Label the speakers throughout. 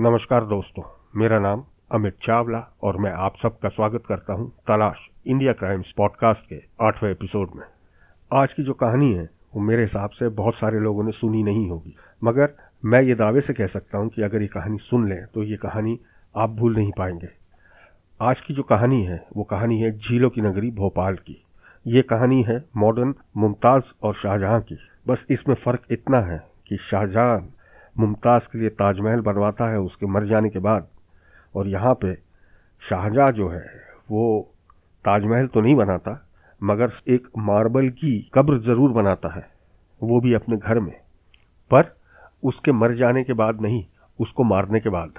Speaker 1: नमस्कार दोस्तों, मेरा नाम अमित चावला और मैं आप सबका स्वागत करता हूँ तलाश इंडिया क्राइम्स पॉडकास्ट के आठवें एपिसोड में। आज की जो कहानी है, वो मेरे हिसाब से बहुत सारे लोगों ने सुनी नहीं होगी। मगर मैं ये दावे से कह सकता हूँ कि अगर ये कहानी सुन लें तो ये कहानी आप भूल नहीं पाएँगे। आज की जो कहानी है, वो कहानी है झीलों की नगरी भोपाल की। ये कहानी है मॉडर्न, मुमताज़ और शाहजहां की। बस इसमें फ़र्क इतना है कि शाहजहां मुमताज़ के लिए ताजमहल बनवाता है, उसके मर जाने के बाद। और यहाँ पे शाहजहाँ जो है, वो ताजमहल तो नहीं बनाता, मगर एक मार्बल की कब्र ज़रूर बनाता है, वो भी अपने घर में। पर उसके मर जाने के बाद नहीं, उसको मारने के बाद।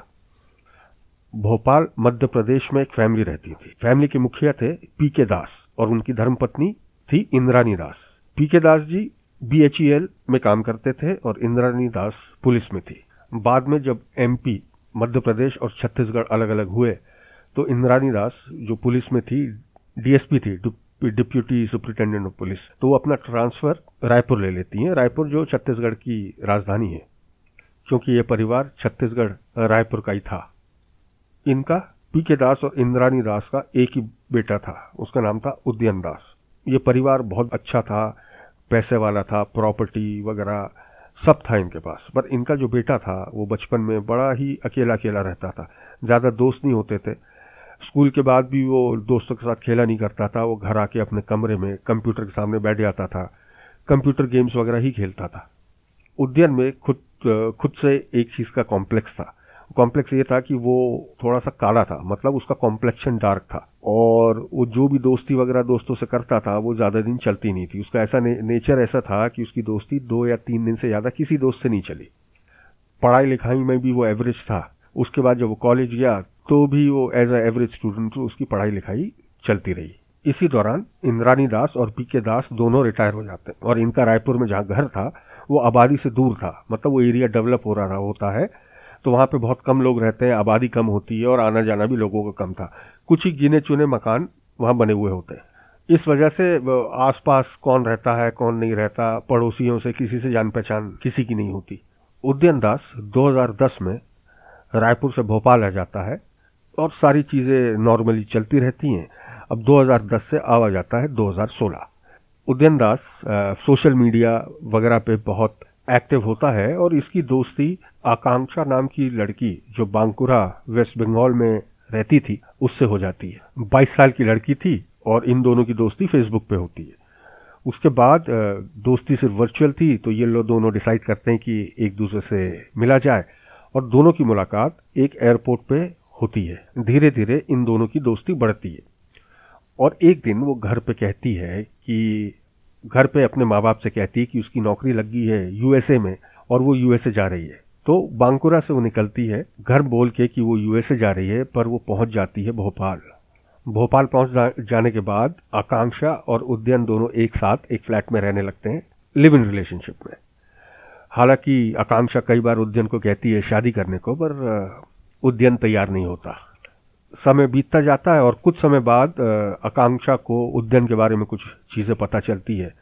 Speaker 1: भोपाल, मध्य प्रदेश में एक फैमिली रहती थी। फैमिली के मुखिया थे पी के दास और उनकी धर्मपत्नी थी इंद्रानी दास। पी के दास जी बी e में काम करते थे और इंद्रानी दास पुलिस में थी। बाद में जब एमपी मध्य प्रदेश और छत्तीसगढ़ अलग अलग हुए तो इंद्रानी दास जो पुलिस में थी डीएसपी थी डिप्यूटी सुप्रिंटेंडेंट ऑफ़ पुलिस तो वो अपना ट्रांसफ़र रायपुर ले लेती हैं। रायपुर जो छत्तीसगढ़ की राजधानी है, क्योंकि ये परिवार छत्तीसगढ़, रायपुर का ही था। इनका पी के दास और इंद्रानी दास का एक ही बेटा था, उसका नाम था उद्यन दास। ये परिवार बहुत अच्छा था पैसे वाला था प्रॉपर्टी वगैरह, सब था इनके पास। पर इनका जो बेटा था, वो बचपन में बड़ा ही अकेला अकेला रहता था। ज़्यादा दोस्त नहीं होते थे। स्कूल के बाद भी वो दोस्तों के साथ खेला नहीं करता था। वो घर आके अपने कमरे में कंप्यूटर के सामने बैठ जाता था। कंप्यूटर गेम्स वगैरह ही खेलता था। उद्यान में खुद खुद से एक चीज़ का कॉम्प्लेक्स था। कॉम्प्लेक्स ये था कि वो थोड़ा सा काला था मतलब उसका कॉम्प्लेक्शन डार्क था। और वो जो भी दोस्ती वगैरह दोस्तों से करता था वो ज़्यादा दिन चलती नहीं थी। उसका ऐसा ने, नेचर ऐसा था कि उसकी दोस्ती दो या तीन दिन से ज़्यादा किसी दोस्त से नहीं चली। पढ़ाई लिखाई में भी वो एवरेज था। उसके बाद जब वो कॉलेज गया तो भी वो एज अ एवरेज स्टूडेंट उसकी पढ़ाई लिखाई चलती रही। इसी दौरान इंद्रानी दास और पी के दास दोनों रिटायर हो जाते हैं। और इनका रायपुर में जहाँ घर था वो आबादी से दूर था। मतलब वो एरिया डेवलप हो रहा होता है। तो वहाँ पे बहुत कम लोग रहते हैं, आबादी कम होती है और आना जाना भी लोगों का कम था। कुछ ही गिने चुने मकान वहाँ बने हुए होते हैं। इस वजह से आसपास कौन रहता है, कौन नहीं रहता, पड़ोसियों से, किसी से जान पहचान किसी की नहीं होती। उद्यन दास 2010 में रायपुर से भोपाल आ जाता है और सारी चीज़ें नॉर्मली चलती रहती हैं। अब 2010 से आवा जाता है 2016 उद्यन दास सोशल मीडिया वगैरह पे बहुत एक्टिव होता है और इसकी दोस्ती आकांक्षा नाम की लड़की जो बांकुरा, वेस्ट बंगाल में रहती थी, उससे हो जाती है। 22 साल की लड़की थी और इन दोनों की दोस्ती फेसबुक पे होती है। उसके बाद दोस्ती सिर्फ़ वर्चुअल थी तो ये लोग दोनों डिसाइड करते हैं कि एक दूसरे से मिला जाए और दोनों की मुलाकात एक एयरपोर्ट पे होती है। धीरे धीरे इन दोनों की दोस्ती बढ़ती है। और एक दिन वो घर पे कहती है कि, घर पे अपने माँ बाप से कहती है कि उसकी नौकरी लग गई है यूएसए में और वो यूएसए जा रही है। तो बांकुरा से वो निकलती है, घर बोल के कि वो यूएसए जा रही है, पर वो पहुँच जाती है भोपाल। भोपाल पहुँच जाने के बाद आकांक्षा और उद्यन दोनों एक साथ एक फ्लैट में रहने लगते हैं, लिव इन रिलेशनशिप में। हालाँकि आकांक्षा कई बार उद्यन को कहती है शादी करने को, पर उद्यन तैयार नहीं होता। समय बीतता जाता है और कुछ समय बाद आकांक्षा को उद्यन के बारे में कुछ चीज़ें पता चलती है।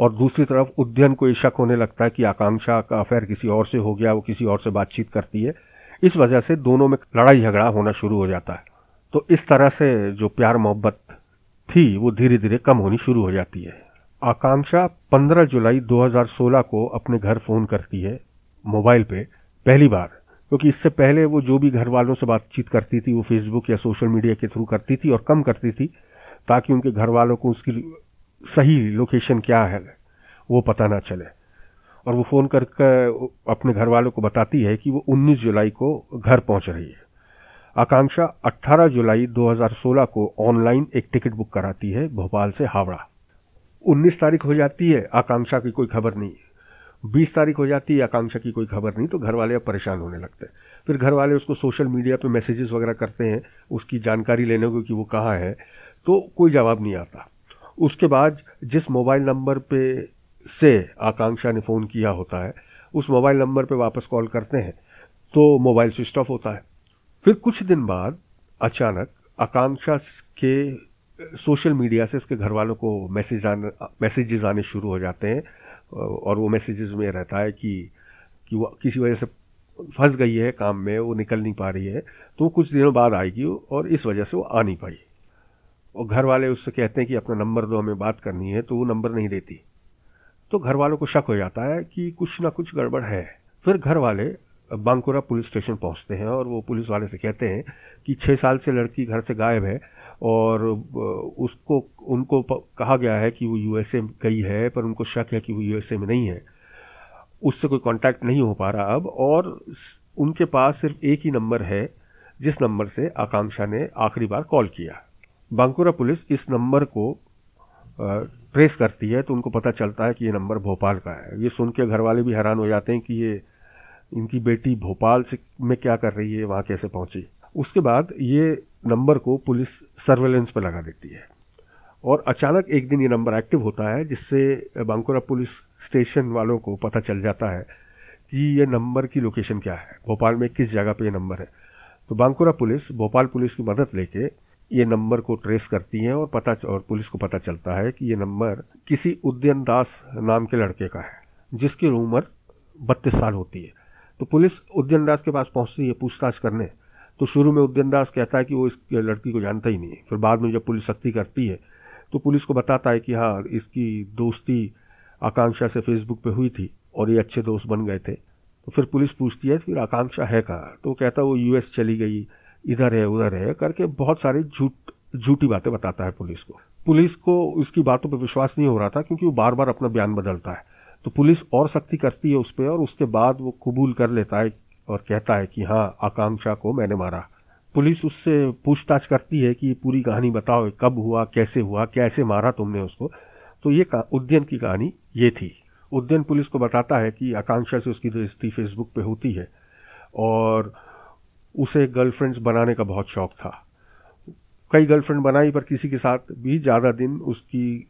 Speaker 1: और दूसरी तरफ़ उद्यन को ये शक होने लगता है कि आकांक्षा का अफेयर किसी और से हो गया, वो किसी और से बातचीत करती है। इस वजह से दोनों में लड़ाई झगड़ा होना शुरू हो जाता है। तो इस तरह से जो प्यार मोहब्बत थी, वो धीरे धीरे कम होनी शुरू हो जाती है। आकांक्षा 15 जुलाई 2016 को अपने घर फ़ोन करती है, मोबाइल पे, पहली बार। क्योंकि इससे पहले वो जो भी घर वालों से बातचीत करती थी, वो फेसबुक या सोशल मीडिया के थ्रू करती थी और कम करती थी, ताकि उनके घर वालों को उसकी सही लोकेशन क्या है, वो पता ना चले। और वो फ़ोन करके अपने घर वालों को बताती है कि वो 19 जुलाई को घर पहुँच रही है। आकांक्षा 18 जुलाई 2016 को ऑनलाइन एक टिकट बुक कराती है भोपाल से हावड़ा। 19 तारीख हो जाती है, आकांक्षा की कोई खबर नहीं। है बीस तारीख हो जाती है, आकांक्षा की कोई खबर नहीं तो घर वाले अब परेशान होने लगते हैं। फिर घर वाले उसको सोशल मीडिया पे मैसेजेस वगैरह करते हैं, उसकी जानकारी लेने को कि वो कहाँ है तो कोई जवाब नहीं आता। उसके बाद जिस मोबाइल नंबर पे से आकांक्षा ने फ़ोन किया होता है, उस मोबाइल नंबर पे वापस कॉल करते हैं तो मोबाइल स्विच ऑफ़ होता है। फिर कुछ दिन बाद अचानक आकांक्षा के सोशल मीडिया से उसके घर वालों को मैसेज आने, मैसेजेस आने शुरू हो जाते हैं, और वो मैसेजेस में रहता है कि कि वो किसी वजह से फंस गई है, काम में, वो निकल नहीं पा रही है तो कुछ दिनों बाद आएगी और इस वजह से वो आ नहीं पाई। और घर वाले उससे कहते हैं कि अपना नंबर दो, हमें बात करनी है तो वो नंबर नहीं देती। तो घर वालों को शक हो जाता है कि कुछ ना कुछ गड़बड़ है। फिर घर वाले बांकुरा पुलिस स्टेशन पहुँचते हैं और वो पुलिस वाले से कहते हैं कि छः साल से लड़की घर से गायब है और उसको, उनको कहा गया है कि वो यूएसए गई है, पर उनको शक है कि वो यूएसए में नहीं है। उससे कोई कांटेक्ट नहीं हो पा रहा अब और उनके पास सिर्फ़ एक ही नंबर है, जिस नंबर से आकांक्षा ने आखिरी बार कॉल किया। बांकुरा पुलिस इस नंबर को ट्रेस करती है तो उनको पता चलता है कि ये नंबर भोपाल का है। ये सुन के घर वाले भी हैरान हो जाते हैं कि ये, इनकी बेटी भोपाल से में क्या कर रही है, वहाँ कैसे पहुँची। उसके बाद ये नंबर को पुलिस सर्वेलेंस पर लगा देती है। और अचानक एक दिन ये नंबर एक्टिव होता है, जिससे बांकुरा पुलिस स्टेशन वालों को पता चल जाता है कि ये नंबर की लोकेशन क्या है। भोपाल में किस जगह पे ये नंबर है। तो बांकुरा पुलिस, भोपाल पुलिस की मदद लेके ये नंबर को ट्रेस करती हैं और पता और पुलिस को पता चलता है कि ये नंबर किसी उद्यन दास नाम के लड़के का है, जिसकी उम्र बत्तीस साल होती है। तो पुलिस उद्यन दास के पास पहुँचती है पूछताछ करने। तो शुरू में उद्यन दास कहता है कि वो इस लड़की को जानता ही नहीं फिर बाद में जब पुलिस सख्ती करती है तो पुलिस को बताता है कि हाँ इसकी दोस्ती आकांक्षा से फेसबुक पे हुई थी और ये अच्छे दोस्त बन गए थे। तो फिर पुलिस पूछती है, फिर आकांक्षा है कहाँ? तो कहता है, वो यूएस चली गई इधर है, उधर है, करके बहुत सारी झूठ, झूठी बातें बताता है पुलिस को। पुलिस को उसकी बातों पर विश्वास नहीं हो रहा था क्योंकि वो बार बार अपना बयान बदलता है। तो पुलिस और सख्ती करती है उस पर और उसके बाद वो कबूल कर लेता है और कहता है कि हाँ आकांक्षा को मैंने मारा। पुलिस उससे पूछताछ करती है कि पूरी कहानी बताओ कब हुआ, कैसे हुआ, कैसे मारा तुमने उसको? तो ये उद्यन की कहानी ये थी। उद्यन पुलिस को बताता है कि आकांक्षा से उसकी दोस्ती फेसबुक पे होती है और उसे गर्लफ्रेंड्स बनाने का बहुत शौक था। कई गर्लफ्रेंड बनाई, पर किसी के साथ भी ज़्यादा दिन उसकी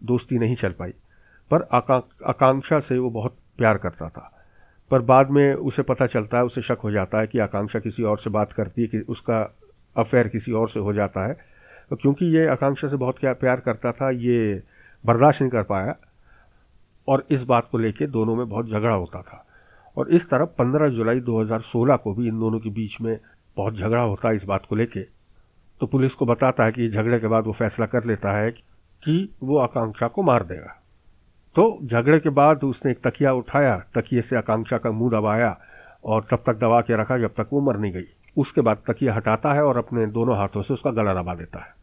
Speaker 1: दोस्ती नहीं चल पाई। पर आकांक्षा से वो बहुत प्यार करता था। पर बाद में उसे पता चलता है, उसे शक हो जाता है कि आकांक्षा किसी और से बात करती है, कि उसका अफेयर किसी और से हो जाता है। तो क्योंकि ये आकांक्षा से बहुत क्या, प्यार करता था, ये बर्दाश्त नहीं कर पाया। और इस बात को लेके दोनों में बहुत झगड़ा होता था। और इस तरह 15 जुलाई 2016 को भी इन दोनों के बीच में बहुत झगड़ा होता है इस बात को लेके। तो पुलिस को बताता है कि झगड़े के बाद वो फैसला कर लेता है कि वो आकांक्षा को मार देगा। तो झगड़े के बाद उसने एक तकिया उठाया, तकिए से आकांक्षा का मुँह दबाया और तब तक दबा के रखा जब तक वो मर नहीं गई। उसके बाद तकिया हटाता है और अपने दोनों हाथों से उसका गला दबा देता है।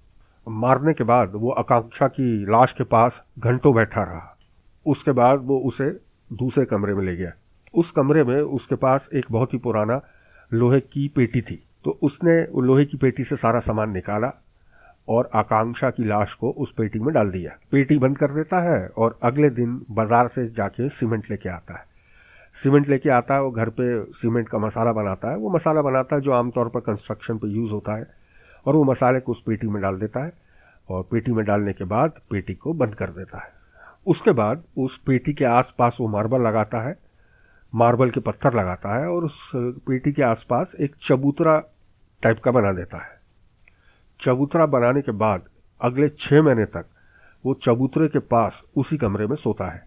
Speaker 1: मारने के बाद वो आकांक्षा की लाश के पास घंटों बैठा रहा। उसके बाद वो उसे दूसरे कमरे में ले गया। उस कमरे में उसके पास एक बहुत ही पुराना लोहे की पेटी थी। तो उसने लोहे की पेटी से सारा सामान निकाला और आकांक्षा की लाश को उस पेटी में डाल दिया। पेटी बंद कर देता है और अगले दिन बाज़ार से जाके सीमेंट लेके आता है। सीमेंट लेके आता है वो घर पे सीमेंट का मसाला बनाता है। वो मसाला बनाता है जो आमतौर पर कंस्ट्रक्शन पे यूज़ होता है और वो मसाले को उस पेटी में डाल देता है और पेटी में डालने के बाद पेटी को बंद कर देता है। उसके बाद उस पेटी के आसपास वो मार्बल लगाता है मार्बल के पत्थर लगाता है और उस पेटी के आसपास एक चबूतरा टाइप का बना देता है। चबूतरा बनाने के बाद अगले छः महीने तक वो चबूतरे के पास उसी कमरे में सोता है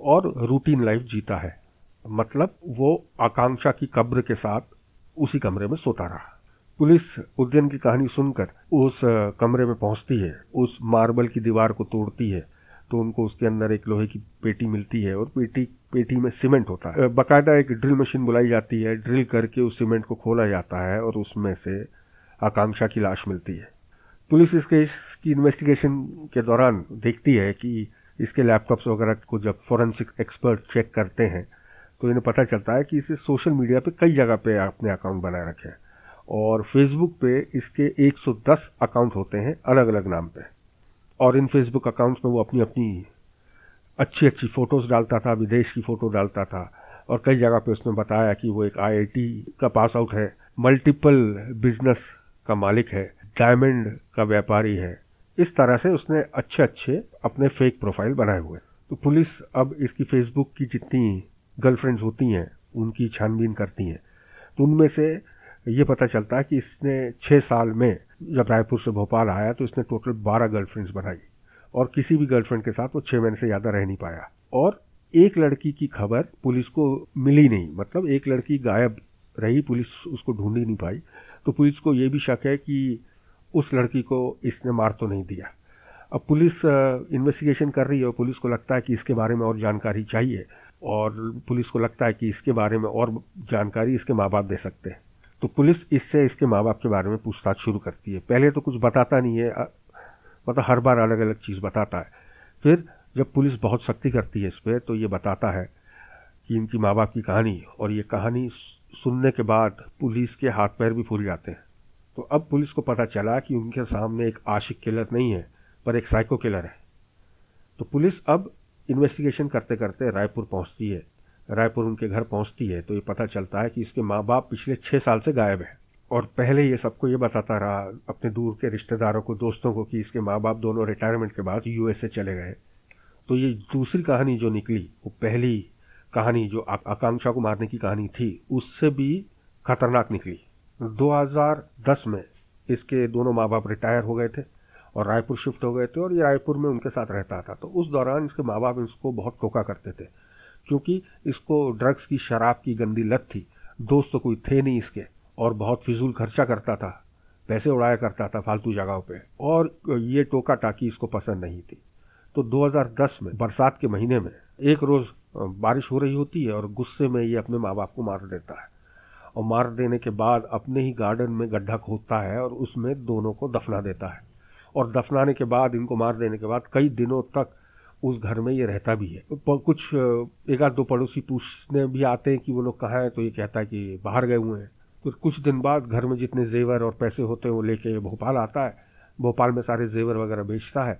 Speaker 1: और रूटीन लाइफ जीता है। मतलब वो आकांक्षा की कब्र के साथ उसी कमरे में सोता रहा। पुलिस उद्यन की कहानी सुनकर उस कमरे में पहुँचती है, उस मार्बल की दीवार को तोड़ती है तो उनको उसके अंदर एक लोहे की पेटी मिलती है और पेटी पेटी में सीमेंट होता है। बाकायदा एक ड्रिल मशीन बुलाई जाती है, ड्रिल करके उस सीमेंट को खोला जाता है और उसमें से आकांक्षा की लाश मिलती है। पुलिस इस केस की इन्वेस्टिगेशन के दौरान देखती है कि इसके लैपटॉप्स वगैरह को जब फॉरेंसिक एक्सपर्ट चेक करते हैं तो इन्हें पता चलता है कि इसे सोशल मीडिया पे कई जगह पे अपने अकाउंट बनाए रखे हैं और फेसबुक पे इसके 110 अकाउंट होते हैं अलग अलग नाम पे। और इन फेसबुक अकाउंट्स में वो अपनी अपनी अच्छी अच्छी फ़ोटोज़ डालता था, विदेश की फ़ोटो डालता था। और कई जगह पे उसने बताया कि वो एक आईआईटी का पास आउट है। मल्टीपल बिज़नेस का मालिक है। डायमंड का व्यापारी है। इस तरह से उसने अच्छे अच्छे अपने फेक प्रोफ़ाइल बनाए हुए। तो पुलिस अब इसकी फेसबुक की जितनी गर्लफ्रेंड्स होती हैं, उनकी छानबीन करती हैं। तो उनमें से ये पता चलता है कि इसने छः साल में जब रायपुर से भोपाल आया तो इसने टोटल बारह गर्लफ्रेंड्स बनाई। और किसी भी गर्लफ्रेंड के साथ वो छः महीने से ज़्यादा रह नहीं पाया। और एक लड़की की खबर पुलिस को मिली नहीं। मतलब एक लड़की गायब रही, पुलिस उसको ढूंढ ही नहीं पाई। तो पुलिस को ये भी शक है कि उस लड़की को इसने मार तो नहीं दिया। अब पुलिस इन्वेस्टिगेशन कर रही है और पुलिस को लगता है कि इसके बारे में और जानकारी चाहिए। और पुलिस को लगता है कि इसके बारे में और जानकारी इसके माँ बाप दे सकते हैं। तो पुलिस इससे इसके माँ बाप के बारे में पूछताछ शुरू करती है। पहले तो कुछ बताता नहीं है। मतलब हर बार अलग अलग चीज़ बताता है। फिर जब पुलिस बहुत सख्ती करती है इस पर तो ये बताता है कि इनकी माँ बाप की कहानी और ये कहानी सुनने के बाद पुलिस के हाथ पैर भी फूल जाते हैं। तो अब पुलिस को पता चला कि उनके सामने एक आशिक किलर नहीं है, पर एक साइको किलर है। तो पुलिस अब इन्वेस्टिगेशन करते करते रायपुर पहुँचती है। रायपुर उनके घर पहुँचती है तो ये पता चलता है कि इसके माँ बाप पिछले छः साल से गायब है। और पहले ये सबको ये बताता रहा, अपने दूर के रिश्तेदारों को, दोस्तों को कि इसके माँ बाप दोनों रिटायरमेंट के बाद यूएसए चले गए। तो ये दूसरी कहानी जो निकली, वो पहली कहानी जो आकांक्षा को मारने की कहानी थी, उससे भी खतरनाक निकली। 2010 में इसके दोनों माँ बाप रिटायर हो गए थे और रायपुर शिफ्ट हो गए थे और ये रायपुर में उनके साथ रहता था। तो उस दौरान इसके माँ बाप इसको बहुत टोका करते थे, क्योंकि इसको ड्रग्स की शराब की गंदी लत थी। दोस्त तो कोई थे नहीं इसके। और बहुत फिजूल खर्चा करता था, पैसे उड़ाया करता था फालतू जगहों पे, और ये टोका टाकी इसको पसंद नहीं थी। तो 2010 में, बरसात के महीने में, एक रोज़ बारिश हो रही होती है और गुस्से में ये अपने माँ बाप को मार देता है। और मार देने के बाद अपने ही गार्डन में गड्ढा खोदता है और उसमें दोनों को दफना देता है। और दफनाने के बाद, इनको मार देने के बाद कई दिनों तक उस घर में ये रहता भी है। कुछ एक आध दो पड़ोसी पूछने भी आते हैं कि वो लोग कहाँ हैं तो ये कहता है कि बाहर गए हुए हैं। फिर कुछ दिन बाद घर में जितने जेवर और पैसे होते हैं वो लेके भोपाल आता है। भोपाल में सारे जेवर वगैरह बेचता है।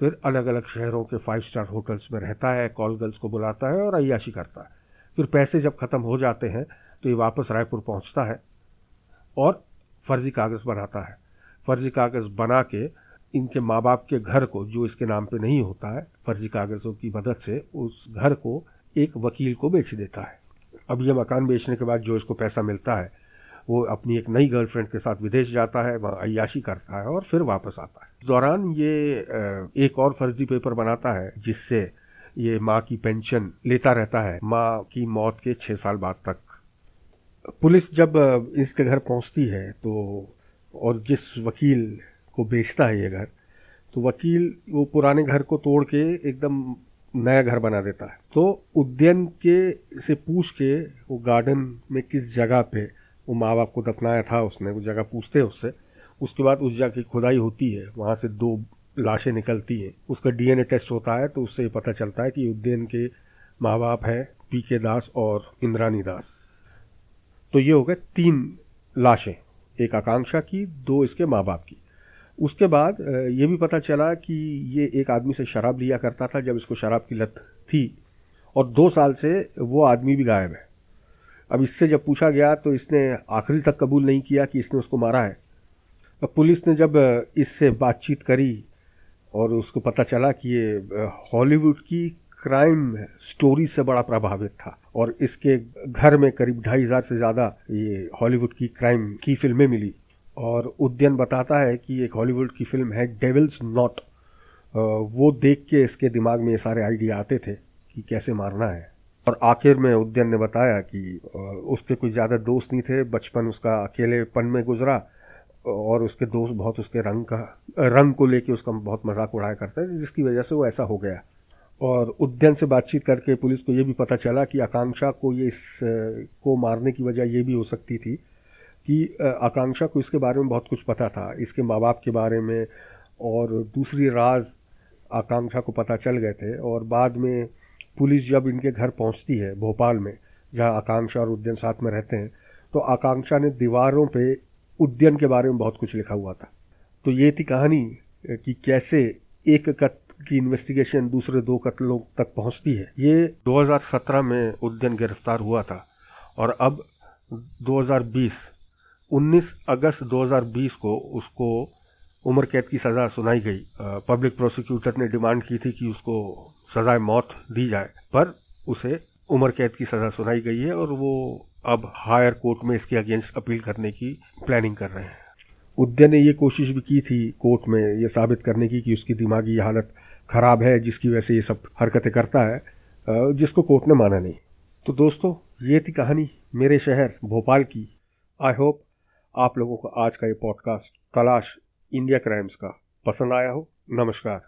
Speaker 1: फिर अलग अलग शहरों के फाइव स्टार होटल्स में रहता है कॉल गर्ल्स को बुलाता है और अयाशी करता है। फिर पैसे जब ख़त्म हो जाते हैं तो ये वापस रायपुर पहुँचता है और फर्जी कागज़ बनाता है। फर्जी कागज़ बना के इनके माँ बाप के घर को, जो इसके नाम पे नहीं होता है, फर्जी कागज़ों की मदद से उस घर को एक वकील को बेच देता है। अब ये मकान बेचने के बाद जो इसको पैसा मिलता है वो अपनी एक नई गर्लफ्रेंड के साथ विदेश जाता है, वहाँ अयाशी करता है और फिर वापस आता है। दौरान ये एक और फर्जी पेपर बनाता है, जिससे ये माँ की पेंशन लेता रहता है। माँ की मौत के छः साल बाद तक। पुलिस जब इसके घर पहुँचती है तो और जिस वकील को बेचता है ये घर तो वकील वो पुराने घर को तोड़ के एकदम नया घर बना देता है। तो उद्यान के से पूछ के वो गार्डन में किस जगह पे वो माँ बाप को दफनाया था, उसने वो जगह पूछते हैं उससे। उसके बाद उस जगह की खुदाई होती है, वहाँ से दो लाशें निकलती हैं। उसका डीएनए टेस्ट होता है तो उससे पता चलता है कि उद्यान के माँ बाप हैं पी के दास और इंद्रानी दास। तो ये हो गए तीन लाशें, एक आकांक्षा की, दो इसके माँ बाप की। उसके बाद ये भी पता चला कि ये एक आदमी से शराब लिया करता था जब इसको शराब की लत थी, और दो साल से वो आदमी भी गायब है। अब इससे जब पूछा गया तो इसने आखिरी तक कबूल नहीं किया कि इसने उसको मारा है। अब पुलिस ने जब इससे बातचीत करी और उसको पता चला कि ये हॉलीवुड की क्राइम स्टोरी से बड़ा प्रभावित था और इसके घर में करीब ढाई हज़ार से ज़्यादा ये हॉलीवुड की क्राइम की फ़िल्में मिली। और उद्यन बताता है कि एक हॉलीवुड की फ़िल्म है डेविल्स नॉट वो देख के इसके दिमाग में ये सारे आइडिया आते थे कि कैसे मारना है। और आखिर में उद्यन ने बताया कि उसके कुछ ज़्यादा दोस्त नहीं थे, बचपन उसका अकेलेपन में गुजरा और उसके दोस्त बहुत उसके रंग का, रंग को लेके उसका बहुत मज़ाक उड़ाया करते थे, जिसकी वजह से वो ऐसा हो गया। और उद्यन से बातचीत करके पुलिस को ये भी पता चला कि आकांक्षा को ये इस को मारने की वजह ये भी हो सकती थी कि आकांक्षा को इसके बारे में बहुत कुछ पता था, इसके माँ बाप के बारे में और दूसरी राज आकांक्षा को पता चल गए थे और बाद में पुलिस जब इनके घर पहुँचती है भोपाल में, जहाँ आकांक्षा और उद्यन साथ में रहते हैं तो आकांक्षा ने दीवारों पे उद्यन के बारे में बहुत कुछ लिखा हुआ था। तो ये थी कहानी कि कैसे एक कत की इन्वेस्टिगेशन दूसरे दो कत्लों तक पहुँचती है। ये 2017 में उद्यन गिरफ़्तार हुआ था, और अब 2020 19 अगस्त 2020 को उसको उम्र कैद की सज़ा सुनाई गई। पब्लिक प्रोसिक्यूटर ने डिमांड की थी कि उसको सज़ाए मौत दी जाए, पर उसे उम्र कैद की सज़ा सुनाई गई है और वो अब हायर कोर्ट में इसके अगेंस्ट अपील करने की प्लानिंग कर रहे हैं। उद्यन ने ये कोशिश भी की थी कोर्ट में ये साबित करने की कि उसकी दिमागी हालत ख़राब है, जिसकी वजह से ये सब हरकतें करता है जिसको कोर्ट ने माना नहीं। तो दोस्तों, ये थी कहानी मेरे शहर भोपाल की। आई होप आप लोगों को आज का ये पॉडकास्ट तलाश इंडिया क्राइम्स का पसंद आया हो। नमस्कार।